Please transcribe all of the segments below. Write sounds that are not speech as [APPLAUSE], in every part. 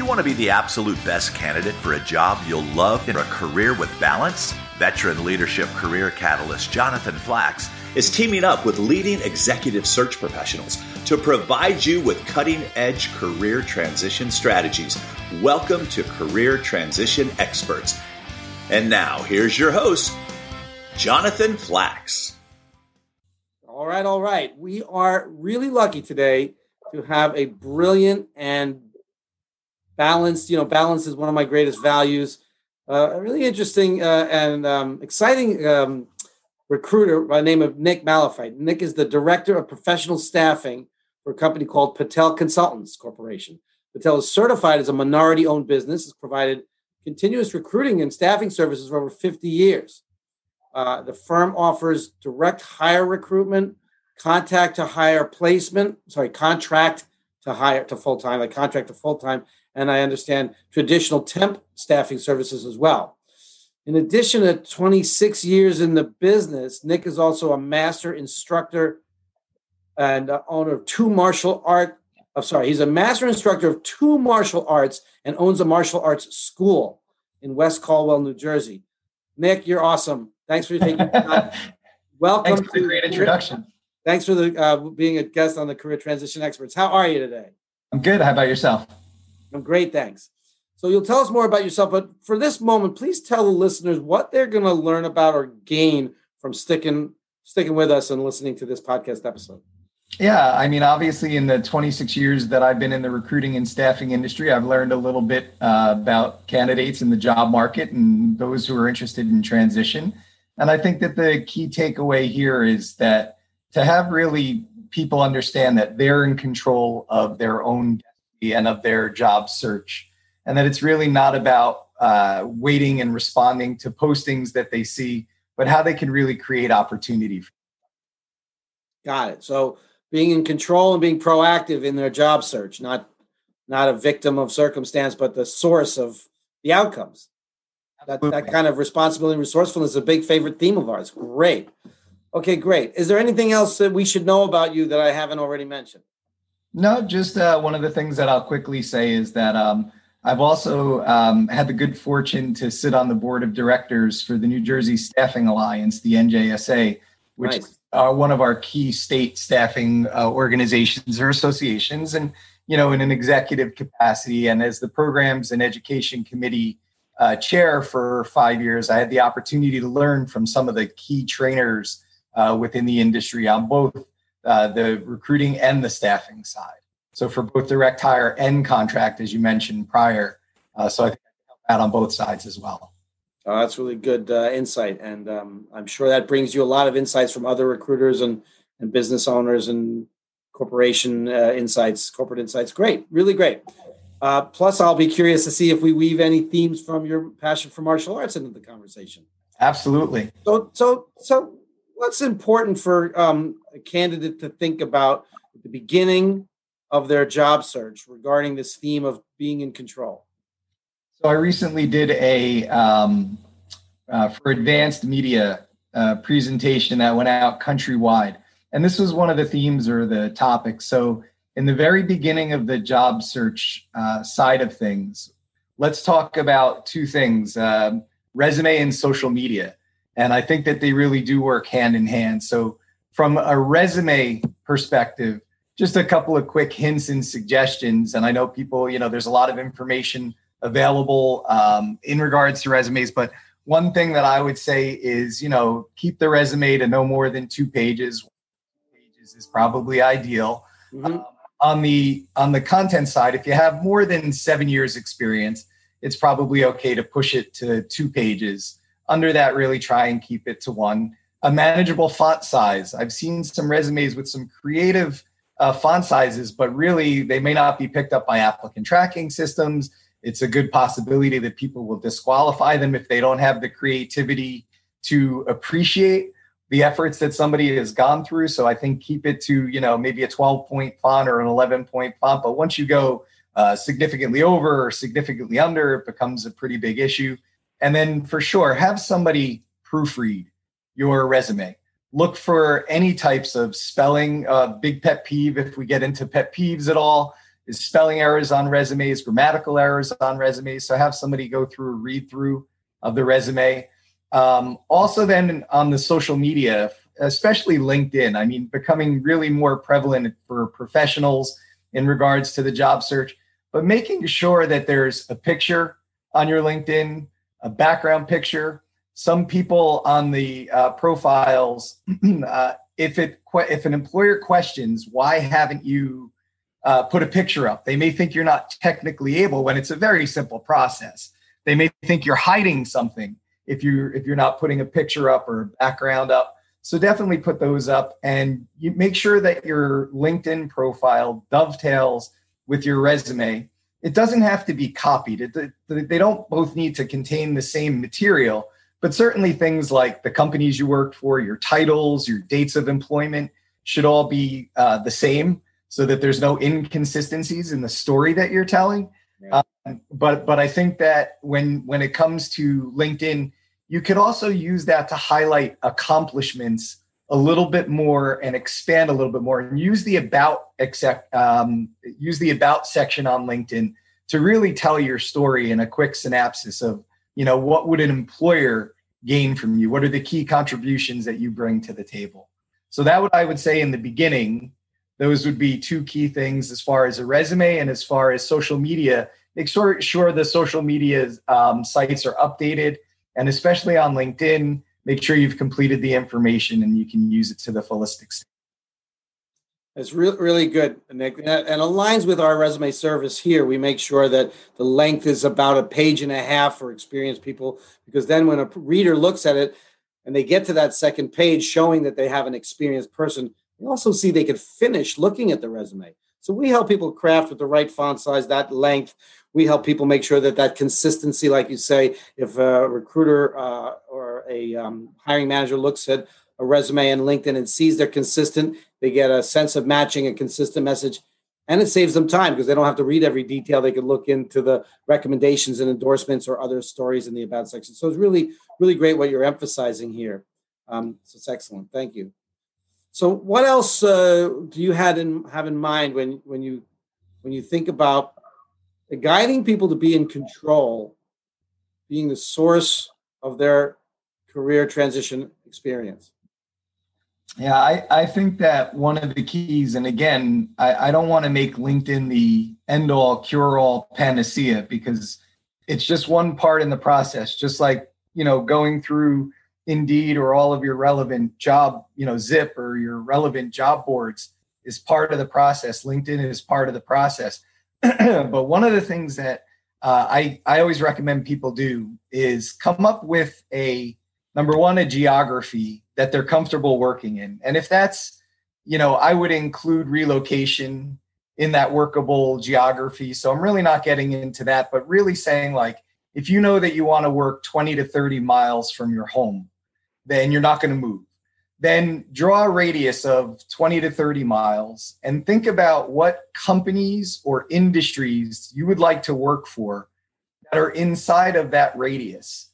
you want to be the absolute best candidate for a job you'll love in a career with balance? Veteran leadership career catalyst Jonathan Flax is teaming up with leading executive search professionals to provide you with cutting edge career transition strategies. Welcome to Career Transition Experts. And now, here's your host, Jonathan Flax. All right, all right. We are really lucky today to have a brilliant and balanced, you know, balance is one of my greatest values. Uh, a really interesting uh, and um, exciting um, recruiter by the name of Nick Malefyt. Nick is the director of professional staffing for a company called Patel Consultants Corporation. Patel is certified as a minority owned business, has provided continuous recruiting and staffing services for over 50 years. Uh, the firm offers direct hire recruitment, contact to hire placement, sorry, contract to hire to full time, like contract to full time, and I understand traditional temp staffing services as well. In addition to 26 years in the business, Nick is also a master instructor and owner of two martial art. I'm sorry, he's a master instructor of two martial arts and owns a martial arts school in West Caldwell, New Jersey. Nick, you're awesome. Thanks for taking [LAUGHS] time. Welcome. Thanks for the great introduction. Thanks for the uh, being a guest on the Career Transition Experts. How are you today? I'm good. How about yourself? I'm great, thanks. So you'll tell us more about yourself, but for this moment, please tell the listeners what they're going to learn about or gain from sticking sticking with us and listening to this podcast episode. Yeah, I mean, obviously, in the 26 years that I've been in the recruiting and staffing industry, I've learned a little bit uh, about candidates in the job market and those who are interested in transition. And I think that the key takeaway here is that to have really people understand that they're in control of their own and of their job search. And that it's really not about uh, waiting and responding to postings that they see, but how they can really create opportunity. Got it. So being in control and being proactive in their job search, not not a victim of circumstance, but the source of the outcomes. That, that kind of responsibility and resourcefulness is a big favorite theme of ours. Great. Okay, great. Is there anything else that we should know about you that I haven't already mentioned? No, just uh, one of the things that I'll quickly say is that um, I've also um, had the good fortune to sit on the board of directors for the New Jersey Staffing Alliance, the NJSA, which nice. are one of our key state staffing uh, organizations or associations. And, you know, in an executive capacity and as the programs and education committee uh, chair for five years, I had the opportunity to learn from some of the key trainers uh, within the industry on both uh, the recruiting and the staffing side. So for both direct hire and contract, as you mentioned prior. Uh, so I think that on both sides as well. Oh, that's really good uh, insight, and um, I'm sure that brings you a lot of insights from other recruiters and and business owners and corporation uh, insights, corporate insights. Great, really great. Uh, plus, I'll be curious to see if we weave any themes from your passion for martial arts into the conversation. Absolutely. So, so, so, what's important for um, a candidate to think about at the beginning of their job search regarding this theme of being in control? So I recently did a um, uh, for advanced media uh, presentation that went out countrywide, and this was one of the themes or the topics. So in the very beginning of the job search uh, side of things, let's talk about two things: um, resume and social media. And I think that they really do work hand in hand. So, from a resume perspective, just a couple of quick hints and suggestions. And I know people, you know, there's a lot of information available um, in regards to resumes, but one thing that I would say is, you know, keep the resume to no more than two pages. Pages is probably ideal. Mm-hmm. Um, on the on the content side, if you have more than seven years experience, it's probably okay to push it to two pages under that, really try and keep it to one. A manageable font size. I've seen some resumes with some creative uh, font sizes, but really they may not be picked up by applicant tracking systems. It's a good possibility that people will disqualify them if they don't have the creativity to appreciate the efforts that somebody has gone through. So I think keep it to, you know, maybe a 12 point font or an 11 point font. But once you go uh, significantly over or significantly under, it becomes a pretty big issue. And then for sure, have somebody proofread your resume. Look for any types of spelling. Uh, big pet peeve, if we get into pet peeves at all, is spelling errors on resumes, grammatical errors on resumes. So have somebody go through a read through of the resume. Um, also, then on the social media, especially LinkedIn, I mean, becoming really more prevalent for professionals in regards to the job search, but making sure that there's a picture on your LinkedIn, a background picture. Some people on the uh, profiles, [CLEARS THROAT] uh, if it if an employer questions why haven't you uh, put a picture up, they may think you're not technically able when it's a very simple process. They may think you're hiding something if you if you're not putting a picture up or background up. So definitely put those up and you make sure that your LinkedIn profile dovetails with your resume. It doesn't have to be copied. It, they don't both need to contain the same material, but certainly things like the companies you worked for, your titles, your dates of employment should all be uh, the same so that there's no inconsistencies in the story that you're telling. Yeah. Um, but but I think that when when it comes to LinkedIn, you could also use that to highlight accomplishments a little bit more and expand a little bit more and use the about except um, use the about section on linkedin to really tell your story in a quick synopsis of you know what would an employer gain from you? What are the key contributions that you bring to the table? So that would i would say in the beginning those would be two key things as far as a resume and as far as social media. Make sure, sure the social media um, sites are updated and especially on LinkedIn, make sure you've completed the information and you can use it to the fullest extent. It's really, really good, Nick, and aligns with our resume service here. We make sure that the length is about a page and a half for experienced people, because then when a reader looks at it and they get to that second page showing that they have an experienced person, they also see they could finish looking at the resume. So we help people craft with the right font size, that length, we help people make sure that that consistency, like you say, if a recruiter uh, or a um, hiring manager looks at a resume and LinkedIn and sees they're consistent, they get a sense of matching a consistent message, and it saves them time because they don't have to read every detail. They can look into the recommendations and endorsements or other stories in the about section. So it's really, really great what you're emphasizing here. Um, so it's excellent. Thank you. So, what else uh, do you had in have in mind when when you when you think about guiding people to be in control being the source of their career transition experience? Yeah, I, I think that one of the keys, and again, I, I don't want to make LinkedIn the end all cure all panacea because it's just one part in the process, just like, you know, going through Indeed or all of your relevant job, you know, zip or your relevant job boards is part of the process. LinkedIn is part of the process. [CLEARS THROAT] but one of the things that uh, I I always recommend people do is come up with a number one a geography that they're comfortable working in, and if that's you know I would include relocation in that workable geography. So I'm really not getting into that, but really saying like if you know that you want to work 20 to 30 miles from your home, then you're not going to move then draw a radius of 20 to 30 miles and think about what companies or industries you would like to work for that are inside of that radius.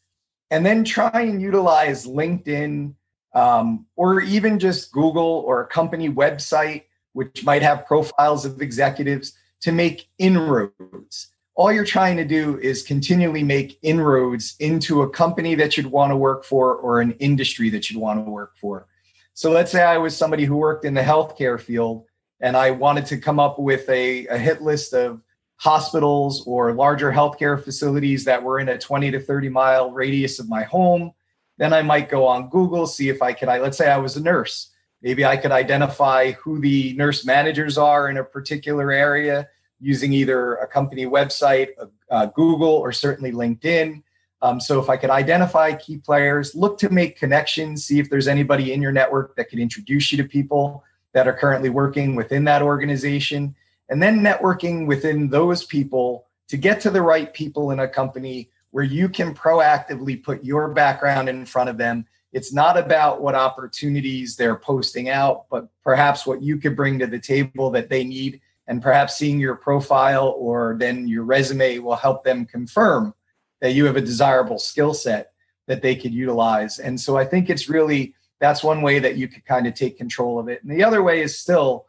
And then try and utilize LinkedIn um, or even just Google or a company website, which might have profiles of executives to make inroads. All you're trying to do is continually make inroads into a company that you'd want to work for or an industry that you'd want to work for. So let's say I was somebody who worked in the healthcare field and I wanted to come up with a, a hit list of hospitals or larger healthcare facilities that were in a 20 to 30 mile radius of my home. Then I might go on Google, see if I could, I, let's say I was a nurse. Maybe I could identify who the nurse managers are in a particular area using either a company website, uh, Google, or certainly LinkedIn. Um, so if I could identify key players, look to make connections, see if there's anybody in your network that could introduce you to people that are currently working within that organization, and then networking within those people to get to the right people in a company where you can proactively put your background in front of them. It's not about what opportunities they're posting out, but perhaps what you could bring to the table that they need. And perhaps seeing your profile or then your resume will help them confirm that you have a desirable skill set that they could utilize. And so I think it's really that's one way that you could kind of take control of it. And the other way is still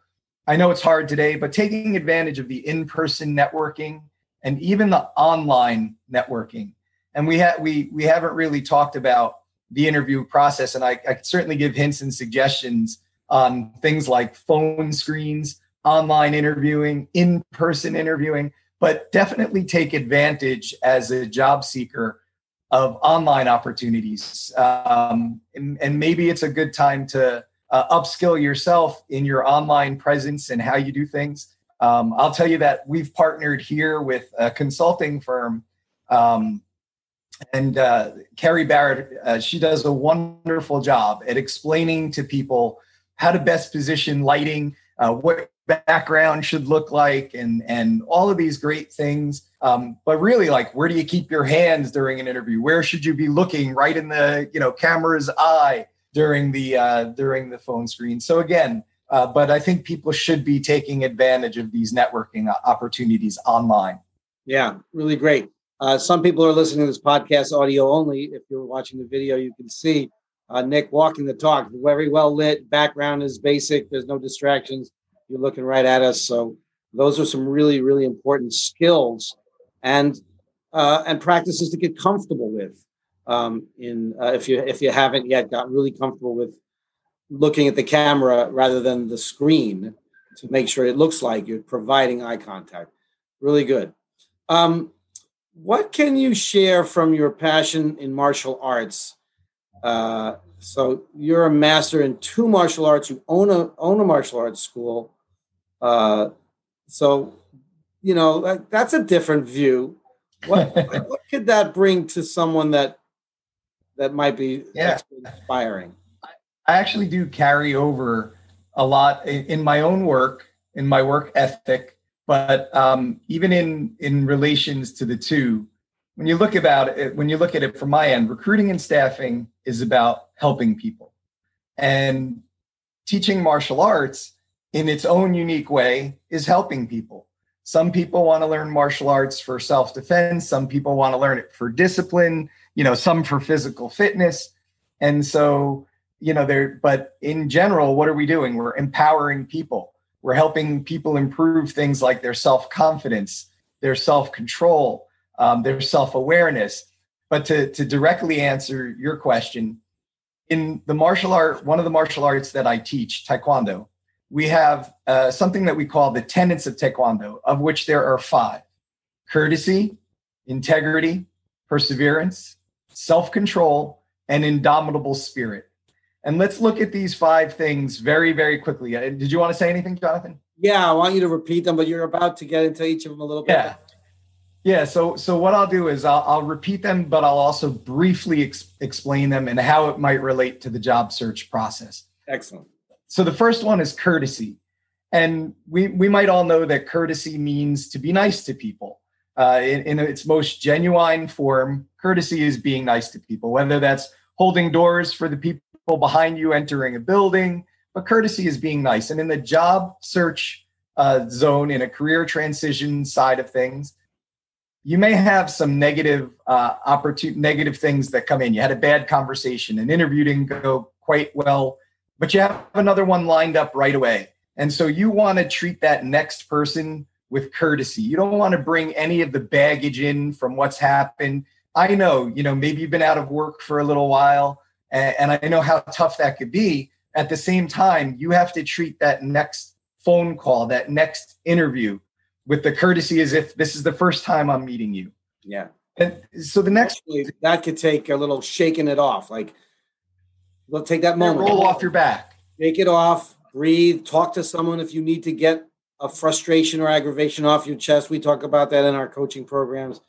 I know it's hard today, but taking advantage of the in person networking and even the online networking. And we, ha- we, we haven't really talked about the interview process, and I, I can certainly give hints and suggestions on things like phone screens, online interviewing, in person interviewing, but definitely take advantage as a job seeker of online opportunities. Um, and, and, maybe it's a good time to uh, upskill yourself in your online presence and how you do things. Um, I'll tell you that we've partnered here with a consulting firm. Um, and uh, Carrie Barrett, uh, she does a wonderful job at explaining to people how to best position lighting, uh, what background should look like, and and all of these great things. Um, but really, like, where do you keep your hands during an interview? Where should you be looking? Right in the you know camera's eye during the uh, during the phone screen. So again, uh, but I think people should be taking advantage of these networking opportunities online. Yeah, really great. Uh, some people are listening to this podcast audio only. If you're watching the video, you can see uh, Nick walking the talk. Very well lit. Background is basic. There's no distractions. You're looking right at us. So those are some really, really important skills and uh, and practices to get comfortable with. Um, in uh, if you if you haven't yet got really comfortable with looking at the camera rather than the screen to make sure it looks like you're providing eye contact. Really good. Um, what can you share from your passion in martial arts? Uh, so you're a master in two martial arts. You own a own a martial arts school. Uh, so you know that, that's a different view. What [LAUGHS] what could that bring to someone that that might be yeah. inspiring? I actually do carry over a lot in, my own work, in my work ethic, but um, even in in relations to the two, when you look about it, when you look at it from my end, recruiting and staffing is about helping people, and teaching martial arts in its own unique way is helping people. Some people want to learn martial arts for self defense. Some people want to learn it for discipline. You know, some for physical fitness, and so you know there but in general what are we doing? We're empowering people. We're helping people improve things like their self-confidence their self-control um, their self-awareness. But to, to directly answer your question in the martial art one of the martial arts that i teach taekwondo we have uh, something that we call the tenets of taekwondo of which there are five. Courtesy integrity perseverance self-control and indomitable spirit and let's look at these five things very, very quickly. Uh, did you want to say anything, Jonathan? Yeah, I want you to repeat them, but you're about to get into each of them a little bit. Yeah. Yeah. So, so what I'll do is I'll, I'll repeat them, but I'll also briefly ex- explain them and how it might relate to the job search process. Excellent. So the first one is courtesy. And we, we might all know that courtesy means to be nice to people. Uh, in, in its most genuine form, courtesy is being nice to people, whether that's holding doors for the people behind you entering a building, but courtesy is being nice. And in the job search uh, zone, in a career transition side of things, you may have some negative uh, opportunity, negative things that come in. You had a bad conversation, an interview didn't go quite well, but you have another one lined up right away. And so you want to treat that next person with courtesy. You don't want to bring any of the baggage in from what's happened. I know, you know, maybe you've been out of work for a little while and, I know how tough that could be. At the same time, you have to treat that next phone call, that next interview with the courtesy as if this is the first time I'm meeting you. Yeah. And so the next Actually, that could take a little shaking it off. Like we'll take that moment. Roll off your back. Take it off, breathe, talk to someone if you need to get a frustration or aggravation off your chest. We talk about that in our coaching programs.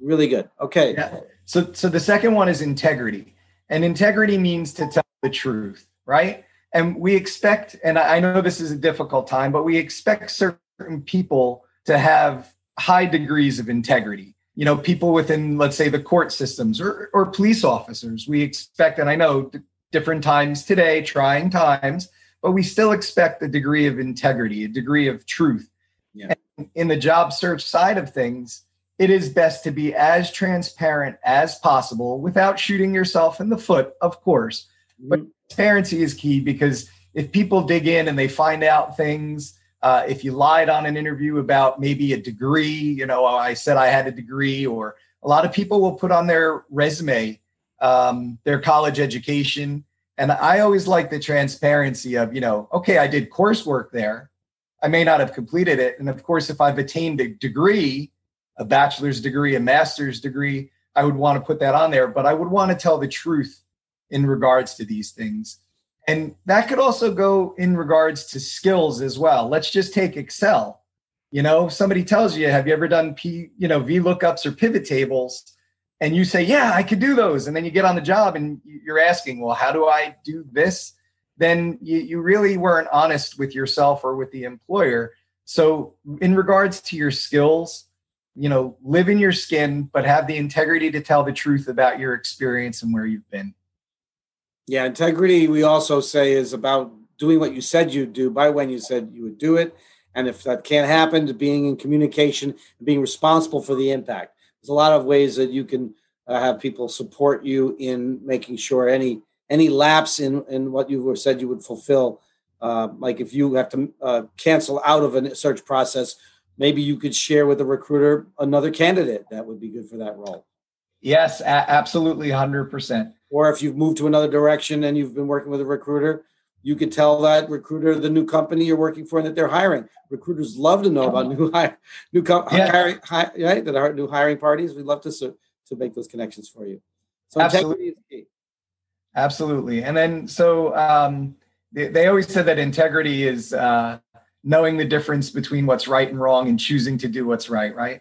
Really good. Okay. Yeah. So so the second one is integrity. And integrity means to tell the truth, right? And we expect, and I know this is a difficult time, but we expect certain people to have high degrees of integrity. You know, people within, let's say, the court systems or, or police officers. We expect, and I know different times today, trying times, but we still expect a degree of integrity, a degree of truth. Yeah. And in the job search side of things, it is best to be as transparent as possible without shooting yourself in the foot, of course. Mm-hmm. But transparency is key because if people dig in and they find out things, uh, if you lied on an interview about maybe a degree, you know, I said I had a degree, or a lot of people will put on their resume um, their college education. And I always like the transparency of, you know, okay, I did coursework there. I may not have completed it. And of course, if I've attained a degree, a bachelor's degree, a master's degree, I would want to put that on there, but I would want to tell the truth in regards to these things. And that could also go in regards to skills as well. Let's just take Excel. You know, somebody tells you, have you ever done P, you know, VLOOKUPs or pivot tables? And you say, yeah, I could do those. And then you get on the job and you're asking, well, how do I do this? Then you, you really weren't honest with yourself or with the employer. So, in regards to your skills, you know, live in your skin, but have the integrity to tell the truth about your experience and where you've been. Yeah, integrity, we also say, is about doing what you said you'd do by when you said you would do it. And if that can't happen, to being in communication being responsible for the impact. There's a lot of ways that you can uh, have people support you in making sure any any lapse in in what you said you would fulfill. Uh, like if you have to uh, cancel out of a search process, maybe you could share with a recruiter another candidate that would be good for that role. Yes, a- absolutely, hundred percent or if you've moved to another direction and you've been working with a recruiter, you could tell that recruiter the new company you're working for and that they're hiring. Recruiters love to know about new hire, new com- yeah. hiring, hi, right? That are new hiring parties. We'd love to to make those connections for you. So absolutely, absolutely. And then so um, they, they, always said that integrity is uh, knowing the difference between what's right and wrong and choosing to do what's right. Right.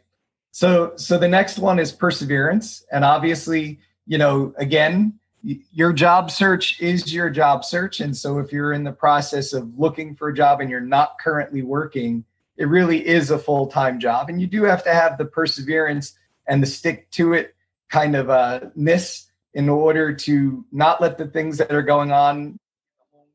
So so the next one is perseverance, and obviously, you know, again, your job search is your job search. And so if you're in the process of looking for a job and you're not currently working, it really is a full time job. And you do have to have the perseverance and the stick to it kind of uh, ness in order to not let the things that are going on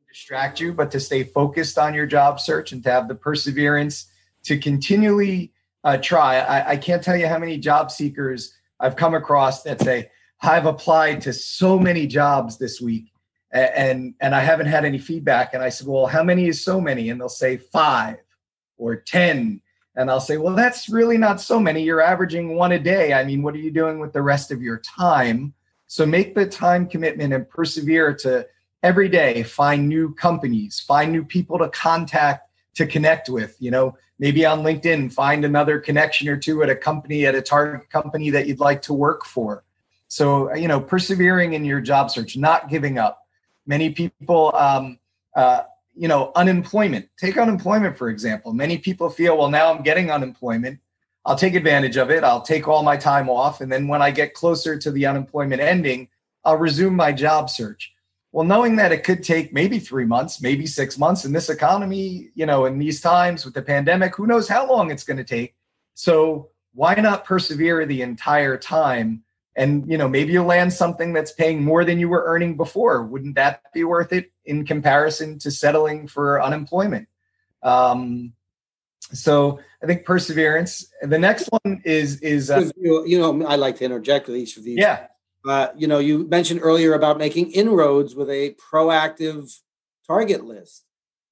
distract you, but to stay focused on your job search and to have the perseverance to continually uh, try. I, I can't tell you how many job seekers I've come across that say, I've applied to so many jobs this week and and I haven't had any feedback. And I said, Well, how many is so many? And they'll say five or 10. And I'll say, Well, that's really not so many. You're averaging one a day. I mean, what are you doing with the rest of your time? So make the time commitment and persevere to every day find new companies, find new people to contact, to connect with. You know, maybe on LinkedIn, find another connection or two at a company, at a target company that you'd like to work for so, you know, persevering in your job search, not giving up. Many people, um, uh, you know, unemployment. Take unemployment, for example. Many people feel, well, now I'm getting unemployment. I'll take advantage of it. I'll take all my time off. And then when I get closer to the unemployment ending, I'll resume my job search. Well, knowing that it could take maybe three months, maybe six months in this economy, you know, in these times with the pandemic, who knows how long it's going to take. So, why not persevere the entire time and you know maybe you'll land something that's paying more than you were earning before. Wouldn't that be worth it in comparison to settling for unemployment? Um, so i think perseverance. The next one is is uh, you, know i like to interject with each of these. Yeah. Uh, you know you mentioned earlier about making inroads with a proactive target list.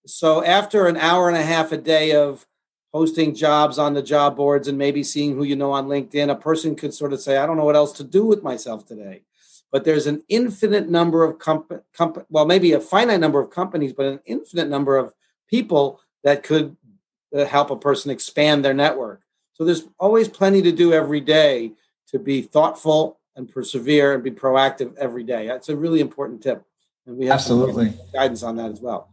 So after an hour and a half a day of posting jobs on the job boards and maybe seeing who you know on LinkedIn, a person could sort of say, I don't know what else to do with myself today. But there's an infinite number of comp- comp- well, maybe a finite number of companies, but an infinite number of people that could uh, help a person expand their network. So there's always plenty to do every day to be thoughtful and persevere and be proactive every day. That's a really important tip. And we have absolutely guidance on that as well.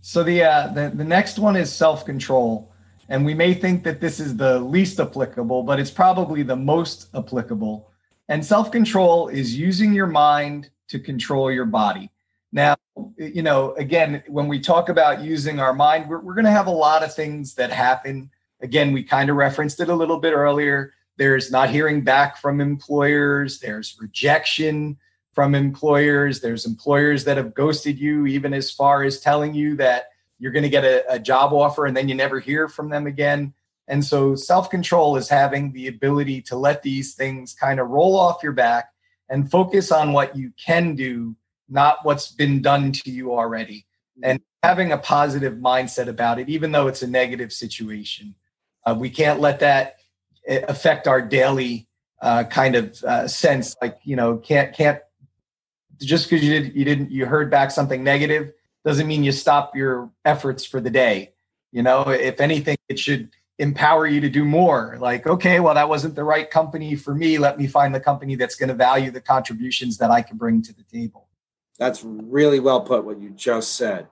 So the uh, the, the next one is self control. And we may think that this is the least applicable, but it's probably the most applicable. And self control is using your mind to control your body. Now, you know, again, when we talk about using our mind, we're, we're going to have a lot of things that happen. Again, we kind of referenced it a little bit earlier. There's not hearing back from employers, there's rejection from employers, there's employers that have ghosted you, even as far as telling you that you're going to get a, a job offer and then you never hear from them again. And so self control is having the ability to let these things kind of roll off your back and focus on what you can do, not what's been done to you already. And having a positive mindset about it, even though it's a negative situation. Uh, we can't let that eh, affect our daily uh, kind of uh, sense. Like you know, can't can't just because you did you didn't you heard back something negative doesn't mean you stop your efforts for the day. You know, if anything, it should empower you to do more. Like, okay, well, that wasn't the right company for me. Let me find the company that's going to value the contributions that I can bring to the table. That's really well put, what you just said.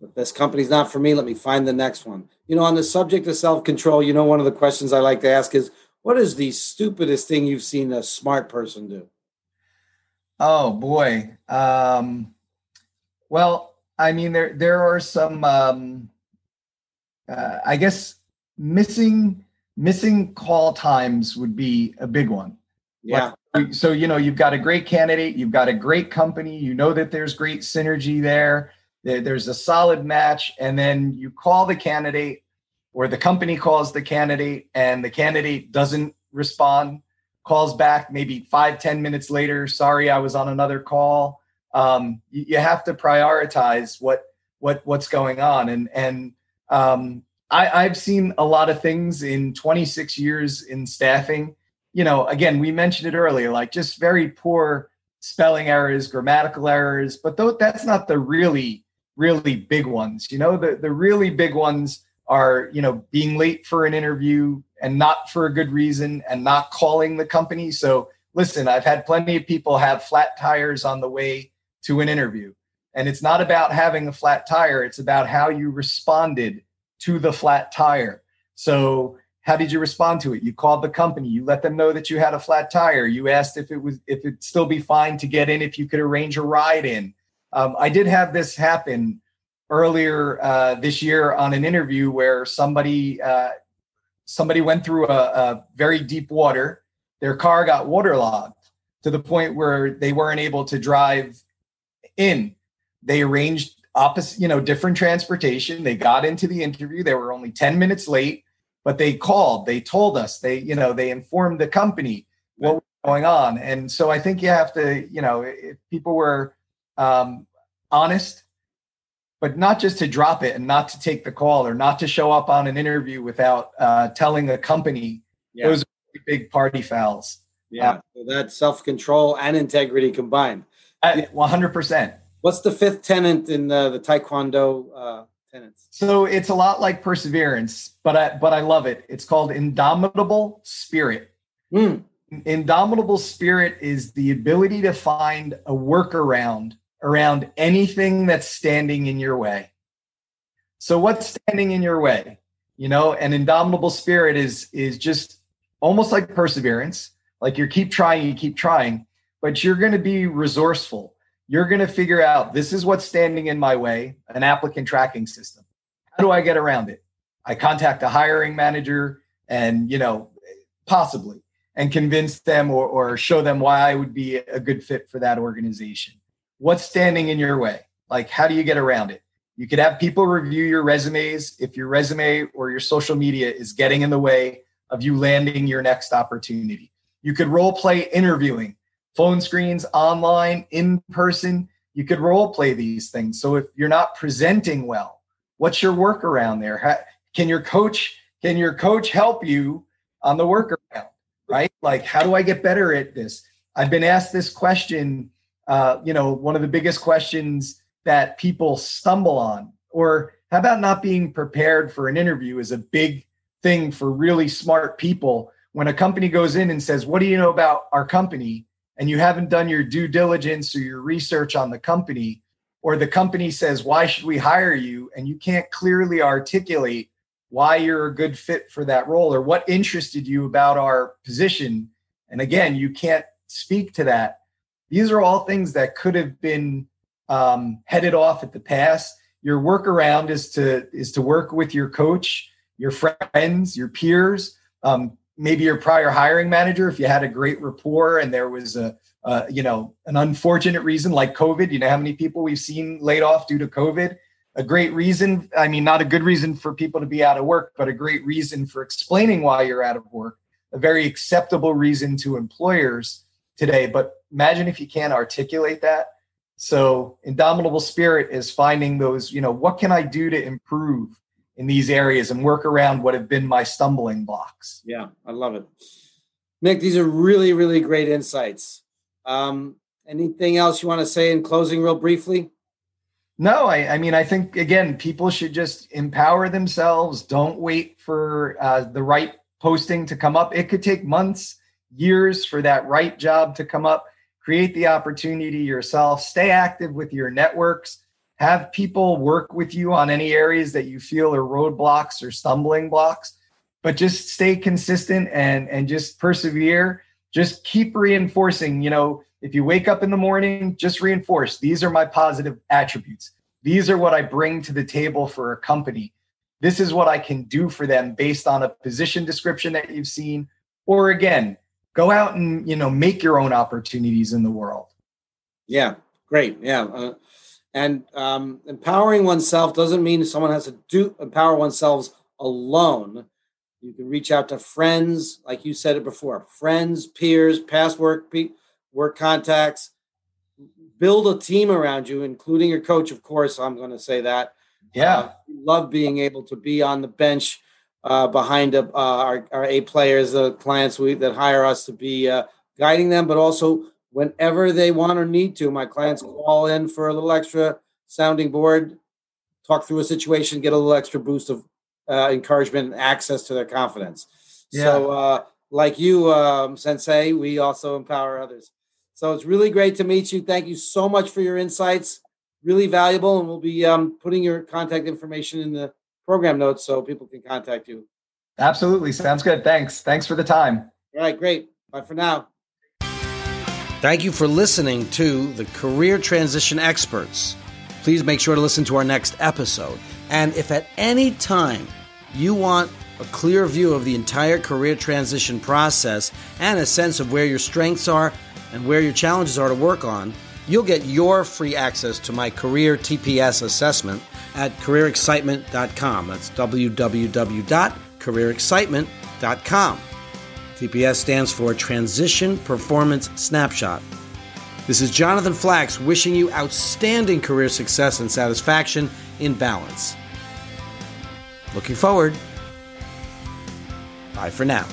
If this company's not for me, let me find the next one. You know, on the subject of self control, you know, one of the questions I like to ask is what is the stupidest thing you've seen a smart person do? Oh, boy. Um, well, I mean, there, there are some, um, uh, I guess, missing missing call times would be a big one. Yeah. Like, so you know you've got a great candidate, you've got a great company, you know that there's great synergy there there's a solid match and then you call the candidate or the company calls the candidate and the candidate doesn't respond calls back maybe five ten minutes later sorry i was on another call um, you, you, have to prioritize what what what's going on and and um, I, i've seen a lot of things in 26 years in staffing you know again we mentioned it earlier like just very poor spelling errors grammatical errors but though that's not the really really big ones. You know, the, the really big ones are, you know, being late for an interview and not for a good reason and not calling the company. So listen, I've had plenty of people have flat tires on the way to an interview. And it's not about having a flat tire, it's about how you responded to the flat tire. So how did you respond to it? You called the company, you let them know that you had a flat tire, you asked if it was if it'd still be fine to get in if you could arrange a ride in um, I did have this happen earlier uh, this year on an interview where somebody uh, somebody went through a, a, very deep water. Their car got waterlogged to the point where they weren't able to drive in. They arranged opposite, you know, different transportation. They got into the interview. They were only 10 minutes late, but they called, they told us, they, you know, they informed the company what was going on. And so I think you have to, you know, if people were um, honest, but not just to drop it and not to take the call or not to show up on an interview without uh, telling a company. Yeah. Those are big party fouls. Yeah, uh, so that's self control and integrity combined. One hundred percent. What's the fifth tenant in the, the Taekwondo uh, tenets? So it's a lot like perseverance, but I but I love it. It's called indomitable spirit. Mm. Indomitable spirit is the ability to find a workaround around anything that's standing in your way. So what's standing in your way? You know, an indomitable spirit is is just almost like perseverance. Like you keep trying, you keep trying, but you're going to be resourceful. You're going to figure out this is what's standing in my way, an applicant tracking system. How do I get around it? I contact a hiring manager and, you know, possibly and convince them or, or show them why I would be a good fit for that organization what's standing in your way? Like, how do you get around it? You could have people review your resumes if your resume or your social media is getting in the way of you landing your next opportunity. You could role play interviewing, phone screens, online, in person. You could role play these things. So if you're not presenting well, what's your workaround there? Can your coach can your coach help you on the workaround? Right? Like, how do I get better at this? I've been asked this question uh, you know, one of the biggest questions that people stumble on. Or how about not being prepared for an interview is a big thing for really smart people. When a company goes in and says, What do you know about our company? And you haven't done your due diligence or your research on the company, or the company says, Why should we hire you? and you can't clearly articulate why you're a good fit for that role or what interested you about our position. And again, you can't speak to that these are all things that could have been um, headed off at the pass. Your workaround is to is to work with your coach, your friends, your peers, um, maybe your prior hiring manager if you had a great rapport and there was a uh, you know an unfortunate reason like COVID. You know how many people we've seen laid off due to COVID. A great reason. I mean, not a good reason for people to be out of work, but a great reason for explaining why you're out of work. A very acceptable reason to employers today. But imagine if you can't articulate that. So, indomitable spirit is finding those, you know, what can I do to improve in these areas and work around what have been my stumbling blocks? Yeah, I love it. Nick, these are really, really great insights. Um, anything else you want to say in closing, real briefly? No, I, I, mean, I think again, people should just empower themselves. Don't wait for uh, the right posting to come up. It could take months, years for that right job to come up. Create the opportunity yourself. Stay active with your networks. Have people work with you on any areas that you feel are roadblocks or stumbling blocks. But just stay consistent and and just persevere. Just keep reinforcing. You know, if you wake up in the morning, just reinforce these are my positive attributes. These are what I bring to the table for a company. This is what I can do for them based on a position description that you've seen. Or again, go out and you know make your own opportunities in the world. Yeah, great. Yeah, uh, and um, empowering oneself doesn't mean someone has to do empower oneself alone. You can reach out to friends, like you said it before, friends, peers, past work people work contacts, build a team around you, including your coach, of course. I'm going to say that. Yeah. Uh, love being able to be on the bench uh, behind uh, our, our A players, the clients we, that hire us to be uh, guiding them, but also whenever they want or need to. My clients call in for a little extra sounding board, talk through a situation, get a little extra boost of uh, encouragement and access to their confidence. Yeah. So, uh, like you, um, Sensei, we also empower others. So it's really great to meet you. Thank you so much for your insights. Really valuable. And we'll be um, putting your contact information in the program notes so people can contact you. Absolutely. Sounds good. Thanks. Thanks for the time. All right. Great. Bye for now. Thank you for listening to the Career Transition Experts. Please make sure to listen to our next episode. And if at any time you want a clear view of the entire career transition process and a sense of where your strengths are, and where your challenges are to work on, you'll get your free access to my career TPS assessment at careerexcitement.com. That's www.careerexcitement.com. TPS stands for Transition Performance Snapshot. This is Jonathan Flax wishing you outstanding career success and satisfaction in balance. Looking forward. Bye for now.